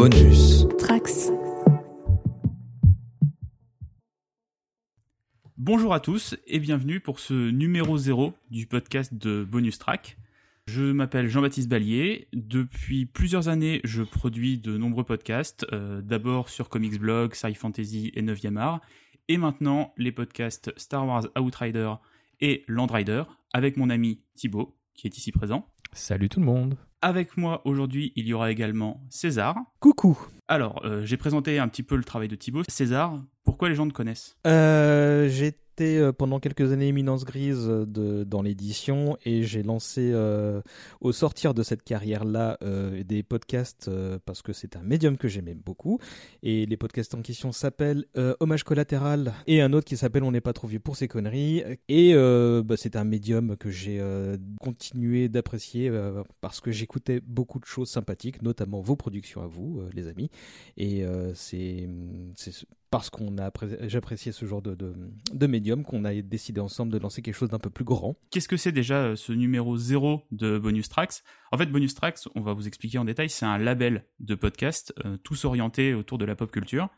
Bonus. Trax. Bonjour à tous et bienvenue pour ce numéro 0 du podcast de Bonus Track. Je m'appelle Jean-Baptiste Ballier. Depuis plusieurs années, je produis de nombreux podcasts, euh, d'abord sur Comics Blog, Sci Fantasy et 9e art, et maintenant les podcasts Star Wars Outrider et Landrider avec mon ami Thibaut, qui est ici présent. Salut tout le monde. Avec moi aujourd'hui, il y aura également César. Coucou. Alors, euh, j'ai présenté un petit peu le travail de Thibaut. César, pourquoi les gens te connaissent? Euh, J'étais euh, pendant quelques années éminence grise euh, dans l'édition et j'ai lancé euh, au sortir de cette carrière-là des podcasts parce que c'est un médium que j'aimais beaucoup. Et les podcasts en question s'appellent Hommage collatéral et un autre qui s'appelle On n'est pas trop vieux pour ces conneries. Et bah, c'est un médium que j'ai continué d'apprécier parce que j'écoutais beaucoup de choses sympathiques, notamment vos productions à vous, les amis. Et c'est parce qu'on a appré- j'appréciais ce genre de, médium qu'on a décidé ensemble de lancer quelque chose d'un peu plus grand. Qu'est-ce que c'est déjà euh, ce numéro 0 de Bonus Tracks? En fait, Bonus Tracks, on va vous expliquer en détail, c'est un label de podcast, euh, tous orientés autour de la pop culture.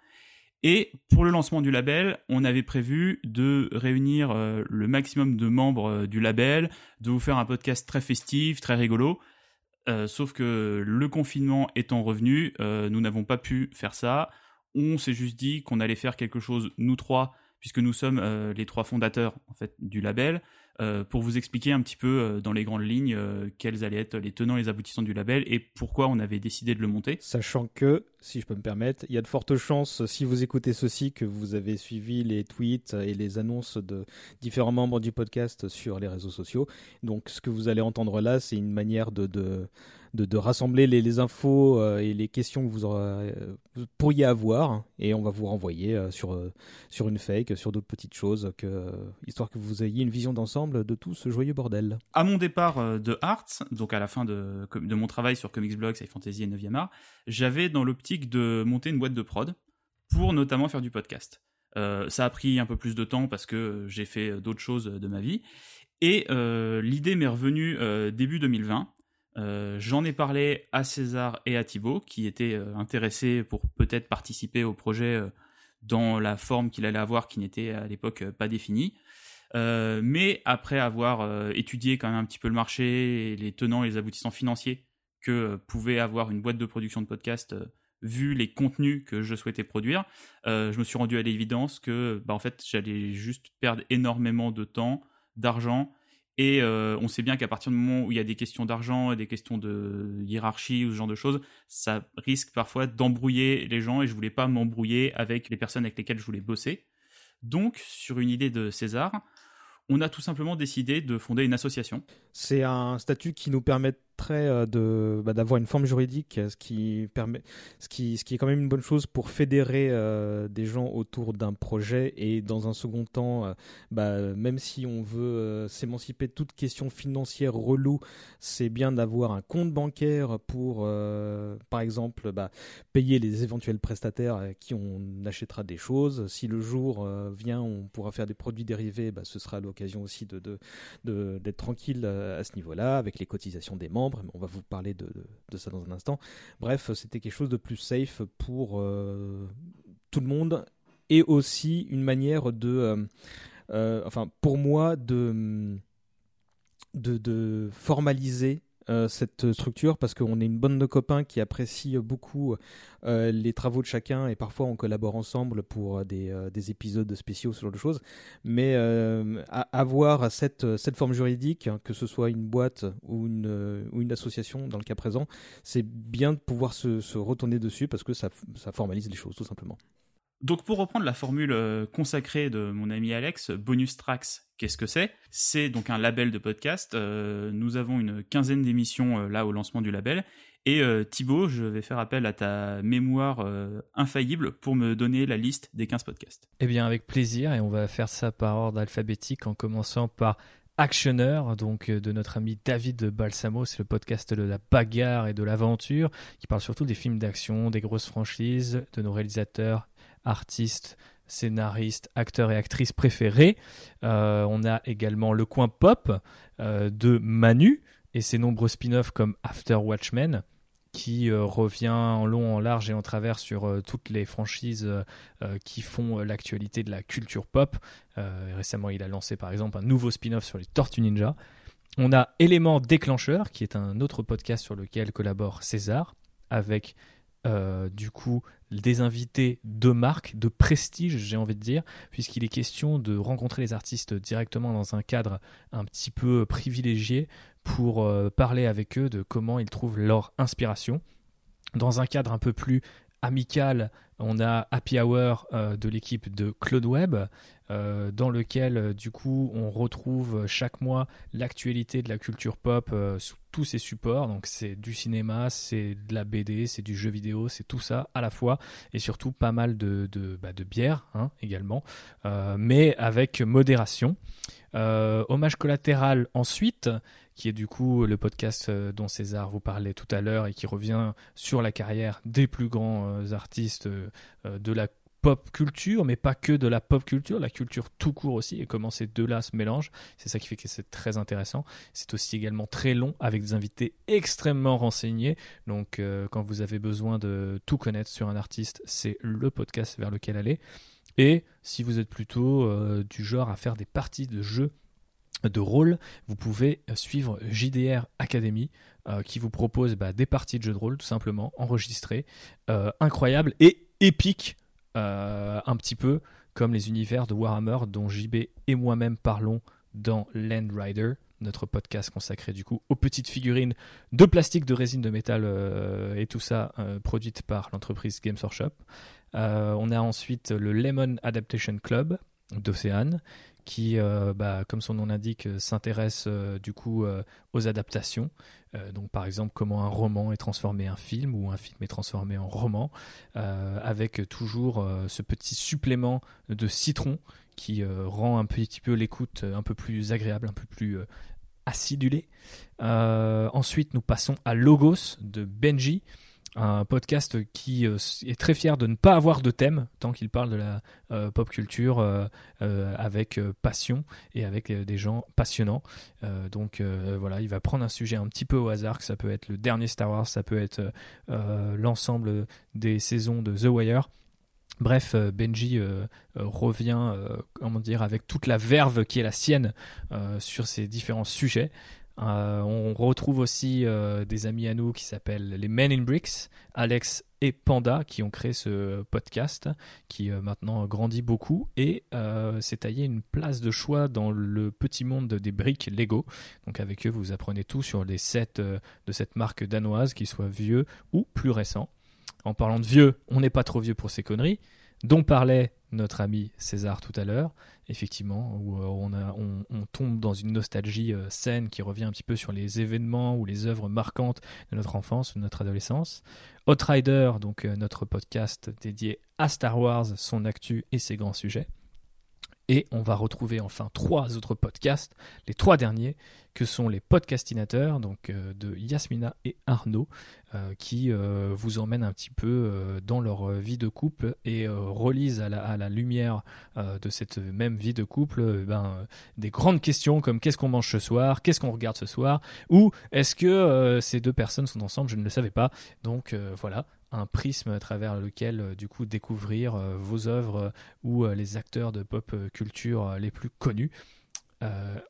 Et pour le lancement du label, on avait prévu de réunir euh, le maximum de membres euh, du label, de vous faire un podcast très festif, très rigolo. Sauf que le confinement étant revenu, nous n'avons pas pu faire ça. On s'est juste dit qu'on allait faire quelque chose, nous trois, puisque nous sommes euh, les trois fondateurs en fait du label, euh, pour vous expliquer un petit peu euh, dans les grandes lignes quels allaient être les tenants et les aboutissants du label et pourquoi on avait décidé de le monter. Sachant que, si je peux me permettre, il y a de fortes chances, si vous écoutez ceci, que vous avez suivi les tweets et les annonces de différents membres du podcast sur les réseaux sociaux. Donc ce que vous allez entendre là, c'est une manière de, de, de, rassembler les, infos euh, et les questions que vous, aurez, euh, vous pourriez avoir, et on va vous renvoyer euh, sur, sur une fake, sur d'autres petites choses, que, histoire que vous ayez une vision d'ensemble de tout ce joyeux bordel. À mon départ de Arts, donc à la fin de, de mon travail sur Comics Blog, Sci Fantasy et 9e art, j'avais dans l'optique de monter une boîte de prod pour notamment faire du podcast. Euh, ça a pris un peu plus de temps parce que j'ai fait d'autres choses de ma vie. Et euh, l'idée m'est revenue euh, début 2020. Euh, J'en ai parlé à César et à Thibaut, qui étaient euh, intéressés pour peut-être participer au projet euh, dans la forme qu'il allait avoir, qui n'était à l'époque euh, pas définie. Euh, mais après avoir euh, étudié quand même un petit peu le marché les tenants et les aboutissants financiers que euh, pouvait avoir une boîte de production de podcast euh, vu les contenus que je souhaitais produire, euh, je me suis rendu à l'évidence que bah, en fait j'allais juste perdre énormément de temps, d'argent et euh, on sait bien qu'à partir du moment où il y a des questions d'argent et des questions de hiérarchie ou ce genre de choses, ça risque parfois d'embrouiller les gens et je voulais pas m'embrouiller avec les personnes avec lesquelles je voulais bosser. Donc, sur une idée de César, on a tout simplement décidé de fonder une association. C'est un statut qui nous permettrait euh, de bah, d'avoir une forme juridique, ce qui permet, ce qui, ce qui est quand même une bonne chose pour fédérer euh, des gens autour d'un projet et dans un second temps, euh, bah, même si on veut s'émanciper de toute question financière relou, c'est bien d'avoir un compte bancaire pour, par exemple, bah, payer les éventuels prestataires à qui on achètera des choses. Si le jour vient, on pourra faire des produits dérivés, ce sera l'occasion aussi de, d'être tranquille à ce niveau-là, avec les cotisations des membres. On va vous parler de, ça dans un instant. Bref, c'était quelque chose de plus safe pour euh, tout le monde et aussi une manière de, euh, euh, enfin, pour moi, de, formaliser cette structure parce qu'on est une bande de copains qui apprécient beaucoup euh, les travaux de chacun et parfois on collabore ensemble pour euh, des, euh, des épisodes spéciaux, ce genre de choses. Mais euh, avoir cette, forme juridique, que ce soit une boîte ou une, euh, association dans le cas présent, c'est bien de pouvoir se, retourner dessus parce que ça formalise les choses tout simplement. Donc pour reprendre la formule euh, consacrée de mon ami Alex, Bonus Tracks, qu'est-ce que c'est? C'est donc un label de podcast. Euh, nous avons une quinzaine d'émissions euh, là au lancement du label. Et euh, Thibaut, je vais faire appel à ta mémoire infaillible pour me donner la liste des 15 podcasts. Eh bien, avec plaisir, et on va faire ça par ordre alphabétique en commençant par Actionneur, donc de notre ami David Balsamo, c'est le podcast de la bagarre et de l'aventure, qui parle surtout des films d'action, des grosses franchises, de nos réalisateurs, artistes, scénaristes, acteurs et actrices préférés. Euh, on a également le coin pop euh, de Manu et ses nombreux spin-offs comme After Watchmen, qui revient en long, en large et en travers sur toutes les franchises qui font l'actualité de la culture pop. récemment, il a lancé par exemple un nouveau spin-off sur les Tortues Ninja. On a Élément déclencheur, qui est un autre podcast sur lequel collabore César, avec euh, du coup des invités de marque, de prestige, j'ai envie de dire, puisqu'il est question de rencontrer les artistes directement dans un cadre un petit peu privilégié pour euh, parler avec eux de comment ils trouvent leur inspiration. Dans un cadre un peu plus amical, on a Happy Hour euh, de l'équipe de Claude Web, euh, dans lequel euh, du coup on retrouve chaque mois l'actualité de la culture pop sous tous ses supports. Donc c'est du cinéma, c'est de la BD, c'est du jeu vidéo, c'est tout ça à la fois et surtout pas mal de, de, bah, bière hein, également, mais avec modération. Hommage collatéral ensuite, qui est du coup le podcast euh, dont César vous parlait tout à l'heure et qui revient sur la carrière des plus grands euh, artistes euh, de la pop culture, mais pas que de la pop culture, la culture tout court aussi, et comment ces deux-là se mélangent. C'est ça qui fait que c'est très intéressant. C'est aussi également très long, avec des invités extrêmement renseignés. Donc, quand vous avez besoin de tout connaître sur un artiste, c'est le podcast vers lequel aller. Et si vous êtes plutôt du genre à faire des parties de jeux de rôle, vous pouvez suivre JDR Academy euh, qui vous propose bah, des parties de jeux de rôle tout simplement enregistrées, euh, incroyables et épiques euh, un petit peu comme les univers de Warhammer dont JB et moi-même parlons dans Land Rider, notre podcast consacré du coup aux petites figurines de plastique, de résine, de métal et tout ça produite par l'entreprise Games Workshop. on a ensuite le Lemon Adaptation Club d'Océane qui, euh, bah, comme son nom l'indique, euh, s'intéresse euh, du coup aux adaptations. donc, par exemple, comment un roman est transformé en film ou un film est transformé en roman, avec toujours ce petit supplément de citron qui rend un petit peu l'écoute un peu plus agréable, un peu plus acidulée. ensuite, nous passons à Logos de Benji un podcast qui euh, est très fier de ne pas avoir de thème tant qu'il parle de la euh, pop culture euh, avec passion et avec des gens passionnants. donc voilà, il va prendre un sujet un petit peu au hasard, que ça peut être le dernier Star Wars, ça peut être l'ensemble des saisons de The Wire. Bref, Benji revient, comment dire, avec toute la verve qui est la sienne sur ces différents sujets. Euh, on retrouve aussi euh, des amis à nous qui s'appellent les Men in Bricks, Alex et Panda, qui ont créé ce podcast, qui euh, maintenant grandit beaucoup et s'est taillé une place de choix dans le petit monde des briques Lego. Donc avec eux, vous apprenez tout sur les sets de cette marque danoise, qu'ils soient vieux ou plus récents. En parlant de vieux, on n'est pas trop vieux pour ces conneries, dont parlait notre ami César tout à l'heure effectivement, où euh, on, tombe dans une nostalgie euh, saine qui revient un petit peu sur les événements ou les œuvres marquantes de notre enfance ou de notre adolescence. Hot Rider, donc euh, notre podcast dédié à Star Wars, son actu et ses grands sujets. Et on va retrouver enfin trois autres podcasts, les trois derniers, que sont les podcastinateurs, donc euh, de Yasmina et Arnaud, euh, qui euh, vous emmènent un petit peu dans leur vie de couple et relisent à la, lumière de cette même vie de couple ben, des grandes questions comme qu'est-ce qu'on mange ce soir, qu'est-ce qu'on regarde ce soir, ou est-ce que ces deux personnes sont ensemble, je ne le savais pas. Donc voilà, un prisme à travers lequel euh, du coup découvrir euh, vos œuvres euh, ou les acteurs de pop culture les plus connus.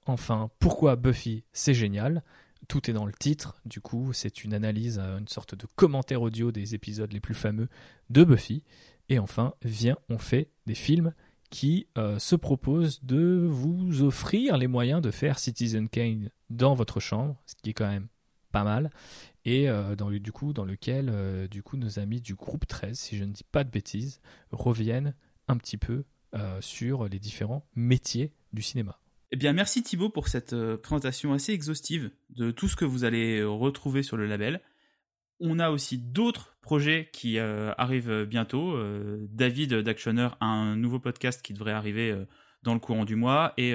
enfin, pourquoi Buffy? C'est génial tout est dans le titre, du coup, c'est une analyse, une sorte de commentaire audio des épisodes les plus fameux de Buffy. Et enfin, vient, on fait des films qui se proposent de vous offrir les moyens de faire Citizen Kane dans votre chambre, ce qui est quand même pas mal, et euh, dans le, du coup dans lequel euh, du coup nos amis du groupe 13, si je ne dis pas de bêtises, reviennent un petit peu euh, sur les différents métiers du cinéma. Eh bien, merci Thibaut pour cette présentation assez exhaustive de tout ce que vous allez retrouver sur le label. On a aussi d'autres projets qui arrivent bientôt. David d'Actioner a un nouveau podcast qui devrait arriver dans le courant du mois et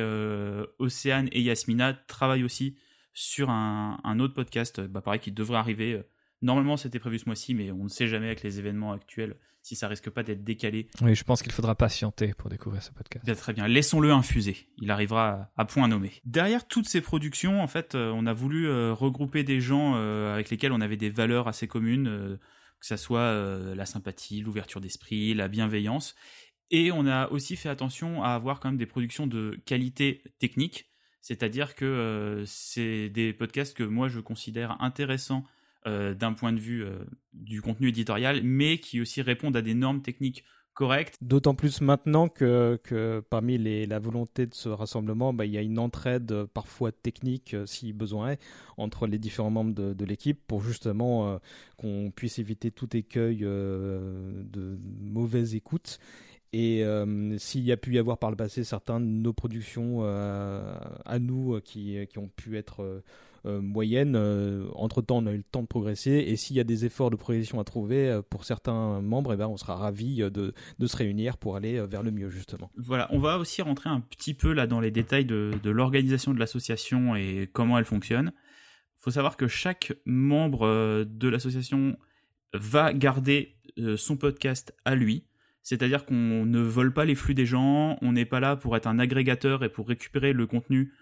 Océane et Yasmina travaillent aussi sur un, autre podcast, bah, pareil, qui devrait arriver euh, Normalement, c'était prévu ce mois-ci, mais on ne sait jamais avec les événements actuels si ça risque pas d'être décalé. Oui, je pense qu'il faudra patienter pour découvrir ce podcast. Bien, très bien. Laissons-le infuser. Il arrivera à point nommé. Derrière toutes ces productions, en fait, euh, on a voulu euh, regrouper des gens avec lesquels on avait des valeurs assez communes, que ça soit la sympathie, l'ouverture d'esprit, la bienveillance. Et on a aussi fait attention à avoir quand même des productions de qualité technique. C'est-à-dire que c'est des podcasts que moi je considère intéressants euh, d'un point de vue euh, du contenu éditorial, mais qui aussi répondent à des normes techniques correctes. D'autant plus maintenant que, parmi la volonté de ce rassemblement, bah, il y a une entraide euh, parfois technique, si besoin est, entre les différents membres de, l'équipe pour justement qu'on puisse éviter tout écueil de mauvaise écoute. Et s'il y a pu y avoir par le passé certains de nos productions à nous qui, qui, ont pu être euh, moyenne. Euh, entre-temps, on a eu le temps de progresser. Et s'il y a des efforts de progression à trouver euh, pour certains membres, eh ben, on sera ravis de, se réunir pour aller vers le mieux, justement. Voilà, on va aussi rentrer un petit peu là dans les détails de l'organisation de l'association et comment elle fonctionne. Il faut savoir que chaque membre de l'association va garder son podcast à lui. C'est-à-dire qu'on ne vole pas les flux des gens, on n'est pas là pour être un agrégateur et pour récupérer le contenu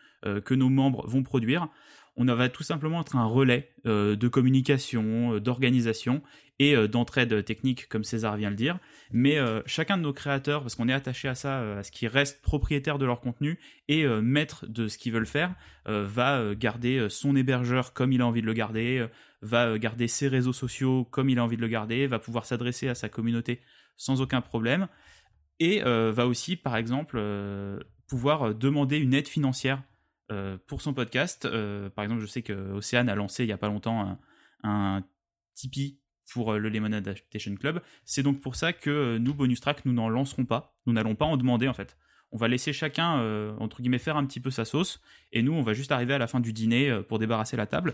que nos membres vont produire on va tout simplement être un relais euh, de communication, euh, d'organisation et euh, d'entraide technique, comme César vient le dire. Mais chacun de nos créateurs, parce qu'on est attaché à ça, à ce qu'ils restent propriétaires de leur contenu et maîtres de ce qu'ils veulent faire, va garder son hébergeur comme il a envie de le garder, va garder ses réseaux sociaux comme il a envie de le garder, va pouvoir s'adresser à sa communauté sans aucun problème, et va aussi, par exemple, pouvoir demander une aide financière euh, pour son podcast. Euh, par exemple, je sais que Océane a lancé il n'y a pas longtemps un, Tipeee pour euh, le Lemon Adaptation Club. C'est donc pour ça que nous, Bonus Track, nous n'en lancerons pas. Nous n'allons pas en demander en fait. On va laisser chacun, entre guillemets, faire un petit peu sa sauce. Et nous, on va juste arriver à la fin du dîner pour débarrasser la table.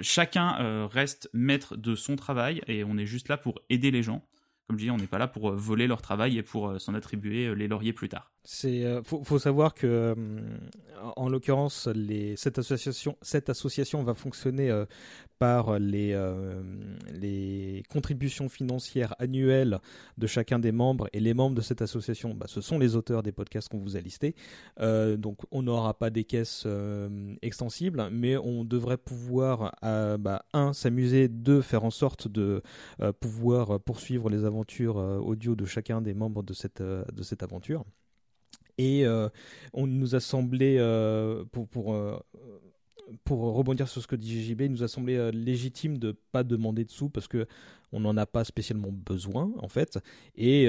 chacun reste maître de son travail et on est juste là pour aider les gens. Comme je dis, on n'est pas là pour voler leur travail et pour s'en attribuer les lauriers plus tard. C'est euh, faut, savoir que euh, en l'occurrence cette association cette association va fonctionner euh, par les les contributions financières annuelles de chacun des membres. Et les membres de cette association bah, ce sont les auteurs des podcasts qu'on vous a listés. Donc on n'aura pas des caisses extensibles mais on devrait pouvoir bah, un s'amuser deux faire en sorte de pouvoir poursuivre les aventures audio de chacun des membres de cette de cette aventure et euh, on nous a semblé, euh, euh, pour rebondir sur ce que dit JJB, il nous a semblé légitime de pas demander de sous parce que on n'en a pas spécialement besoin en fait. Et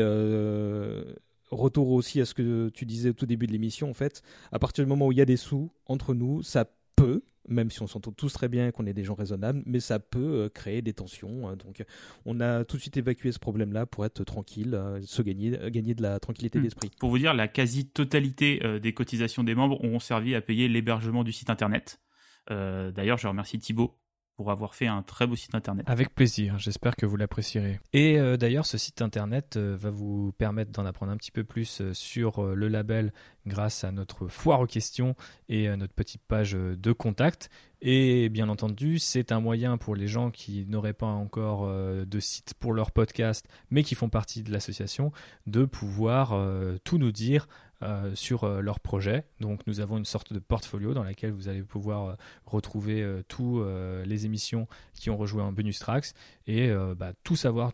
retour aussi à ce que tu disais au tout début de l'émission en fait, à partir du moment où il y a des sous entre nous, ça peut même si on s'entend tous très bien et qu'on est des gens raisonnables, mais ça peut euh, créer des tensions. Hein. donc, on a tout de suite évacué ce problème-là pour être tranquille, euh, se gagner, euh, gagner de la tranquillité hmm. d'esprit. Pour vous dire, la quasi-totalité des cotisations des membres ont servi à payer l'hébergement du site internet. D'ailleurs, je remercie Thibaut pour avoir fait un très beau site internet. Avec plaisir, j'espère que vous l'apprécierez. Et d'ailleurs, ce site internet va vous permettre d'en apprendre un petit peu plus sur le label grâce à notre foire aux questions et à notre petite page de contact. Et bien entendu, c'est un moyen pour les gens qui n'auraient pas encore euh, de site pour leur podcast, mais qui font partie de l'association, de pouvoir euh, tout nous dire euh, sur leur projet. Donc nous avons une sorte de portfolio dans laquelle vous allez pouvoir retrouver tous les émissions qui ont rejoué en bonus tracks et bah, tout savoir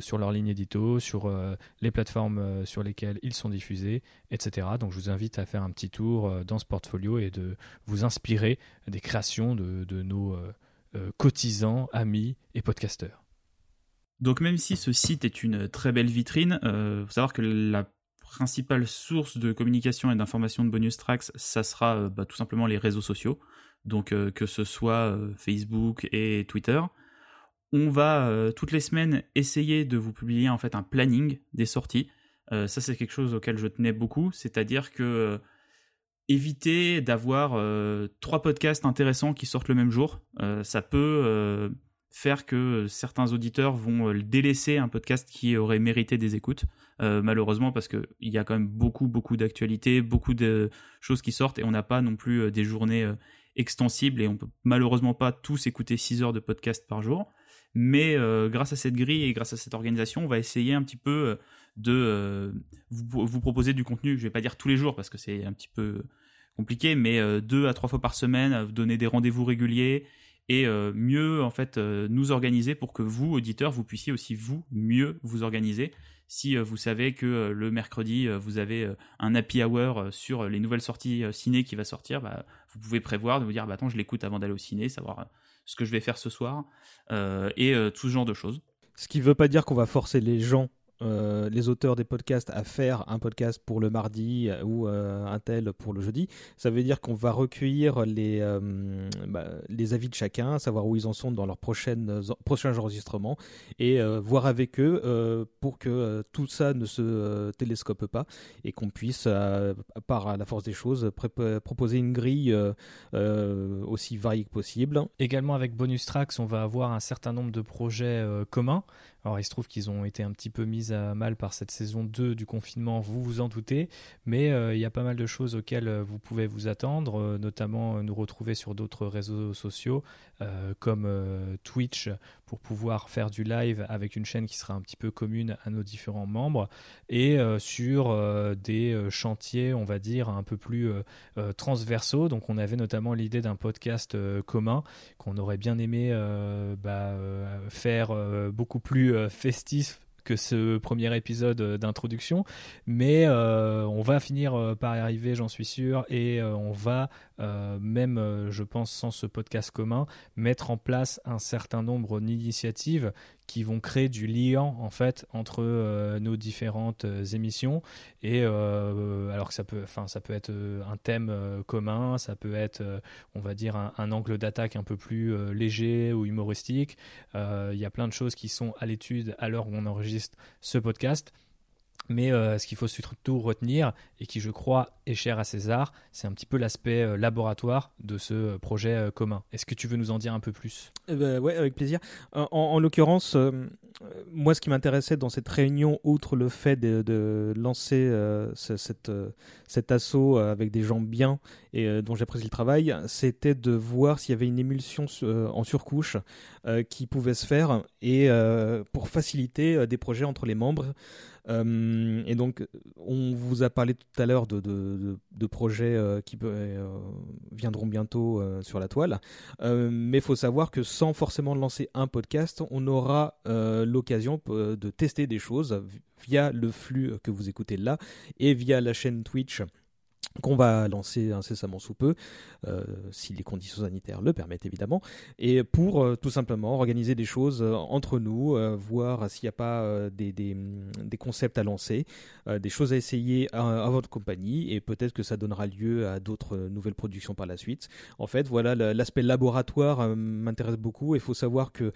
sur leur ligne édito, sur les plateformes sur lesquelles ils sont diffusés, etc. Donc je vous invite à faire un petit tour dans ce portfolio et de vous inspirer des créations de, nos euh, euh, cotisants, amis et podcasteurs. Donc même si ce site est une très belle vitrine, il euh, faut savoir que la principale source de communication et d'information de bonus tracks, ça sera bah, tout simplement les réseaux sociaux, donc que ce soit Facebook et Twitter. On va toutes les semaines essayer de vous publier en fait un planning des sorties. ça c'est quelque chose auquel je tenais beaucoup, c'est-à-dire que éviter d'avoir euh, trois podcasts intéressants qui sortent le même jour. Euh, ça peut euh, faire que certains auditeurs vont délaisser un podcast qui aurait mérité des écoutes, malheureusement parce qu'il y a quand même beaucoup beaucoup d'actualités, beaucoup de choses qui sortent et on n'a pas non plus des journées extensible et on peut malheureusement pas tous écouter 6 heures de podcast par jour. Mais grâce à cette grille et grâce à cette organisation, on va essayer un petit peu de vous, vous, proposer du contenu. Je vais pas dire tous les jours parce que c'est un petit peu compliqué, mais deux à trois fois par semaine, donner des rendez-vous réguliers et euh, mieux en fait euh, nous organiser pour que vous auditeurs vous puissiez aussi vous mieux vous organiser. Si euh, vous savez que le mercredi vous avez un happy hour sur les nouvelles sorties ciné qui va sortir bah, vous pouvez prévoir de vous dire bah attends je l'écoute avant d'aller au ciné savoir ce que je vais faire ce soir et tout ce genre de choses. Ce qui ne veut pas dire qu'on va forcer les gens euh, les auteurs des podcasts à faire un podcast pour le mardi euh, ou euh, un tel pour le jeudi. Ça veut dire qu'on va recueillir les, bah, les avis de chacun, savoir où ils en sont dans leurs prochains enregistrements et voir avec eux pour que tout ça ne se télescope pas et qu'on puisse, par la force des choses, proposer une grille aussi variée que possible. Également avec Bonus Tracks, on va avoir un certain nombre de projets communs. Alors il se trouve qu'ils ont été un petit peu mis à mal par cette saison 2 du confinement, vous vous en doutez, mais euh, il y a pas mal de choses auxquelles euh, vous pouvez vous attendre, euh, notamment nous retrouver sur d'autres réseaux sociaux comme Twitch pour pouvoir faire du live avec une chaîne qui sera un petit peu commune à nos différents membres et sur des chantiers, on va dire, un peu plus transversaux. Donc on avait notamment l'idée d'un podcast commun qu'on aurait bien aimé bah, faire beaucoup plus euh, festif que ce premier épisode euh, d'introduction, mais euh, on va finir par y arriver, j'en suis sûr, et on va même, je pense, sans ce podcast commun, mettre en place un certain nombre d'initiatives qui vont créer du lien en fait entre euh, nos différentes euh, émissions. Et euh, alors que ça peut enfin ça peut être un thème commun ça peut être on va dire un, angle d'attaque un peu plus léger ou humoristique. Il y a plein de choses qui sont à l'étude à l'heure où on enregistre ce podcast mais euh, ce qu'il faut surtout retenir, et qui je crois est cher à César, c'est un petit peu l'aspect euh, laboratoire de ce euh, projet commun. Est-ce que tu veux nous en dire un peu plus? Eh ben, Oui, avec plaisir. En, l'occurrence, moi ce qui m'intéressait dans cette réunion, outre le fait de, lancer cette, cet assaut avec des gens bien et dont j'apprécie le travail, c'était de voir s'il y avait une émulsion en surcouche qui pouvait se faire et pour faciliter des projets entre les membres. Euh, et donc, on vous a parlé tout à l'heure de, de, projets euh, qui euh, viendront bientôt sur la toile. mais il faut savoir que sans forcément lancer un podcast, on aura l'occasion de tester des choses via le flux que vous écoutez là et via la chaîne Twitch qu'on va lancer incessamment sous peu, euh, si les conditions sanitaires le permettent évidemment, et pour euh, tout simplement organiser des choses euh, entre nous, voir s'il n'y a pas des, des, des, concepts à lancer, des choses à essayer à, votre compagnie, et peut-être que ça donnera lieu à d'autres nouvelles productions par la suite. En fait, voilà, l'aspect laboratoire m'intéresse beaucoup, il faut savoir que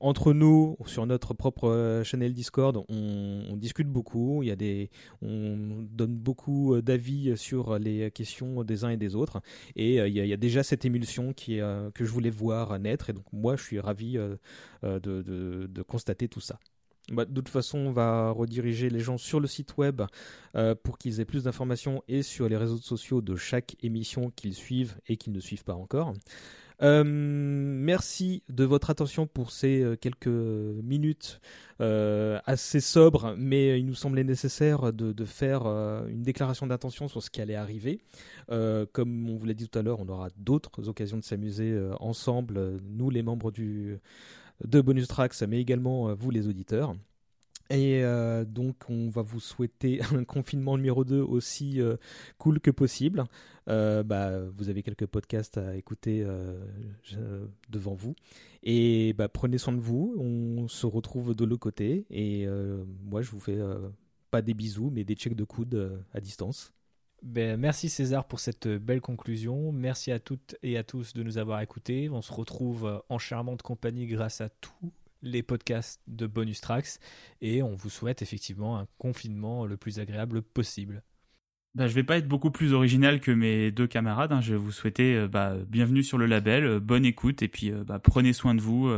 entre nous, sur notre propre channel Discord, on, on, discute beaucoup, y a des, on donne beaucoup d'avis sur les questions des uns et des autres. Et euh, il y, a déjà cette émulsion qui euh, que je voulais voir naître. Et donc moi, je suis ravi euh, de, constater tout ça. Bah, de toute façon, on va rediriger les gens sur le site web pour qu'ils aient plus d'informations et sur les réseaux sociaux de chaque émission qu'ils suivent et qu'ils ne suivent pas encore. Euh, merci de votre attention pour ces euh, quelques minutes euh, assez sobres, mais il nous semblait nécessaire de, faire une déclaration d'intention sur ce qui allait arriver. comme on vous l'a dit tout à l'heure, on aura d'autres occasions de s'amuser ensemble, nous les membres du, de Bonus Tracks, mais également vous les auditeurs. Et euh, donc, on va vous souhaiter un confinement numéro 2 aussi euh, cool que possible. Euh, bah, vous avez quelques podcasts à écouter devant vous. Et bah, prenez soin de vous. On se retrouve de l'autre côté. Et moi, je vous fais pas des bisous, mais des checks de coude à distance. Ben, merci César pour cette belle conclusion. Merci à toutes et à tous de nous avoir écoutés. On se retrouve en charmante compagnie grâce à tout les podcasts de Bonus Tracks et on vous souhaite effectivement un confinement le plus agréable possible. Bah, je vais pas être beaucoup plus original que mes deux camarades. Hein. Je vais vous souhaiter euh, bah, bienvenue sur le label, euh, bonne écoute et puis euh, bah, prenez soin de vous.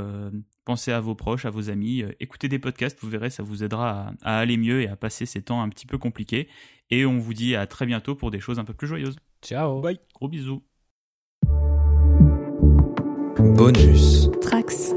pensez à vos proches, à vos amis. écoutez des podcasts, vous verrez, ça vous aidera à, aller mieux et à passer ces temps un petit peu compliqués. Et on vous dit à très bientôt pour des choses un peu plus joyeuses. Ciao. Bye. Gros bisous. Bonus. Trax.